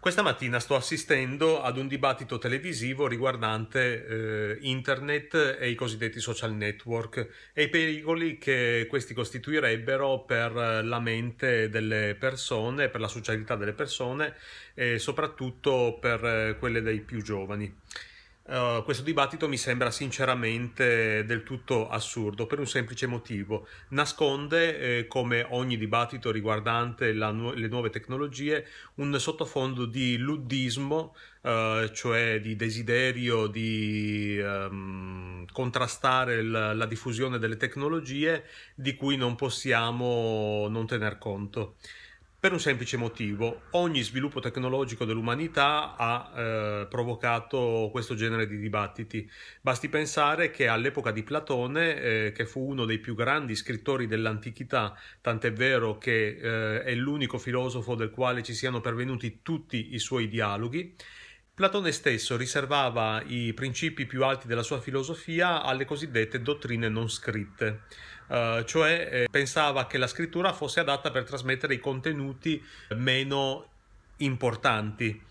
Questa mattina sto assistendo ad un dibattito televisivo riguardante eh, internet e i cosiddetti social network e i pericoli che questi costituirebbero per la mente delle persone, per la socialità delle persone e soprattutto per eh, quelle dei più giovani. Uh, questo dibattito mi sembra sinceramente del tutto assurdo per un semplice motivo. Nasconde, eh, come ogni dibattito riguardante nu- le nuove tecnologie, un sottofondo di luddismo, uh, cioè di desiderio di um, contrastare l- la diffusione delle tecnologie di cui non possiamo non tener conto. Per un semplice motivo, ogni sviluppo tecnologico dell'umanità ha eh, provocato questo genere di dibattiti. Basti pensare che all'epoca di Platone, eh, che fu uno dei più grandi scrittori dell'antichità, tant'è vero che eh, è l'unico filosofo del quale ci siano pervenuti tutti i suoi dialoghi, Platone stesso riservava i principi più alti della sua filosofia alle cosiddette dottrine non scritte, uh, cioè eh, pensava che la scrittura fosse adatta per trasmettere i contenuti meno importanti.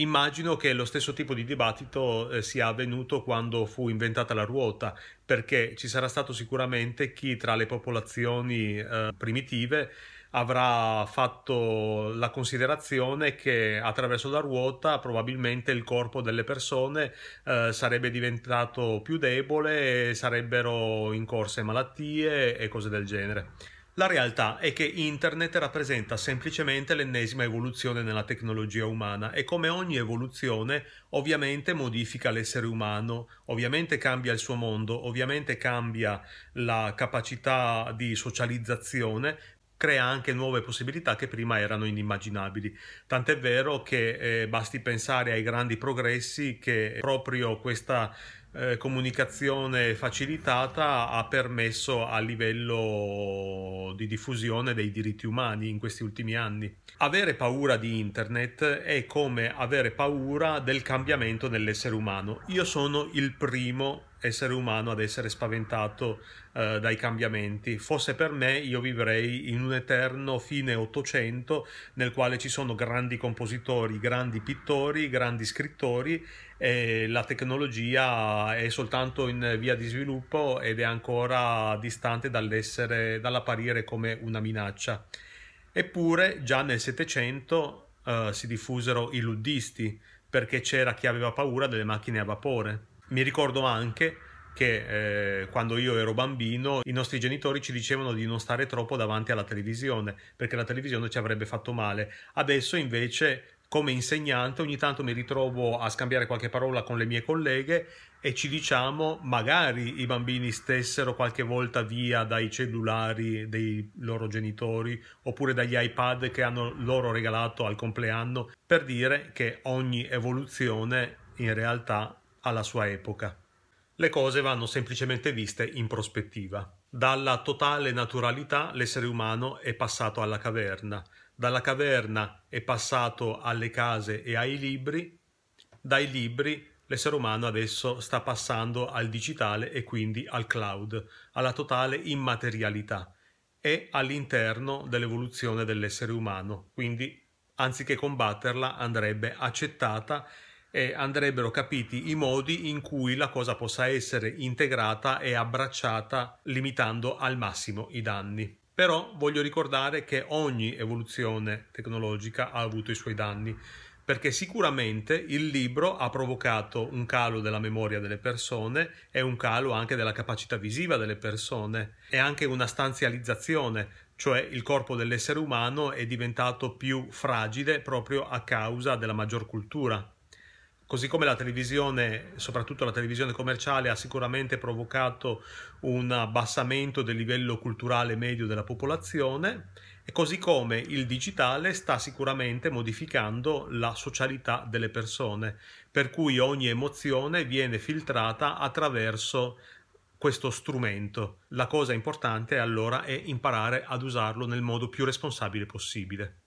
Immagino che lo stesso tipo di dibattito eh, sia avvenuto quando fu inventata la ruota, perché ci sarà stato sicuramente chi tra le popolazioni eh, primitive avrà fatto la considerazione che attraverso la ruota probabilmente il corpo delle persone eh, sarebbe diventato più debole, sarebbero incorse malattie e cose del genere. La realtà è che Internet rappresenta semplicemente l'ennesima evoluzione nella tecnologia umana e come ogni evoluzione ovviamente modifica l'essere umano, ovviamente cambia il suo mondo, ovviamente cambia la capacità di socializzazione, crea anche nuove possibilità che prima erano inimmaginabili. Tant'è vero che eh, basti pensare ai grandi progressi che proprio questa eh, comunicazione facilitata ha permesso a livello di diffusione dei diritti umani in questi ultimi anni. Avere paura di internet è come avere paura del cambiamento dell'essere umano. Io sono il primo essere umano ad essere spaventato eh, dai cambiamenti. Fosse per me, io vivrei in un eterno fine Ottocento nel quale ci sono grandi compositori, grandi pittori, grandi scrittori e la tecnologia è soltanto in via di sviluppo ed è ancora distante dall'apparire come una minaccia. Eppure già nel Settecento eh, si diffusero i luddisti perché c'era chi aveva paura delle macchine a vapore mi ricordo anche che eh, quando io ero bambino i nostri genitori ci dicevano di non stare troppo davanti alla televisione perché la televisione ci avrebbe fatto male. Adesso invece come insegnante ogni tanto mi ritrovo a scambiare qualche parola con le mie colleghe e ci diciamo magari i bambini stessero qualche volta via dai cellulari dei loro genitori oppure dagli iPad che hanno loro regalato al compleanno per dire che ogni evoluzione in realtà alla sua epoca. Le cose vanno semplicemente viste in prospettiva. Dalla totale naturalità l'essere umano è passato alla caverna, dalla caverna è passato alle case e ai libri, dai libri l'essere umano adesso sta passando al digitale e quindi al cloud, alla totale immaterialità e all'interno dell'evoluzione dell'essere umano, quindi anziché combatterla andrebbe accettata e andrebbero capiti i modi in cui la cosa possa essere integrata e abbracciata limitando al massimo i danni. Però voglio ricordare che ogni evoluzione tecnologica ha avuto i suoi danni, perché sicuramente il libro ha provocato un calo della memoria delle persone e un calo anche della capacità visiva delle persone e anche una stanzializzazione, cioè il corpo dell'essere umano è diventato più fragile proprio a causa della maggior cultura. Così come la televisione, soprattutto la televisione commerciale, ha sicuramente provocato un abbassamento del livello culturale medio della popolazione, e così come il digitale sta sicuramente modificando la socialità delle persone, per cui ogni emozione viene filtrata attraverso questo strumento. La cosa importante allora è imparare ad usarlo nel modo più responsabile possibile.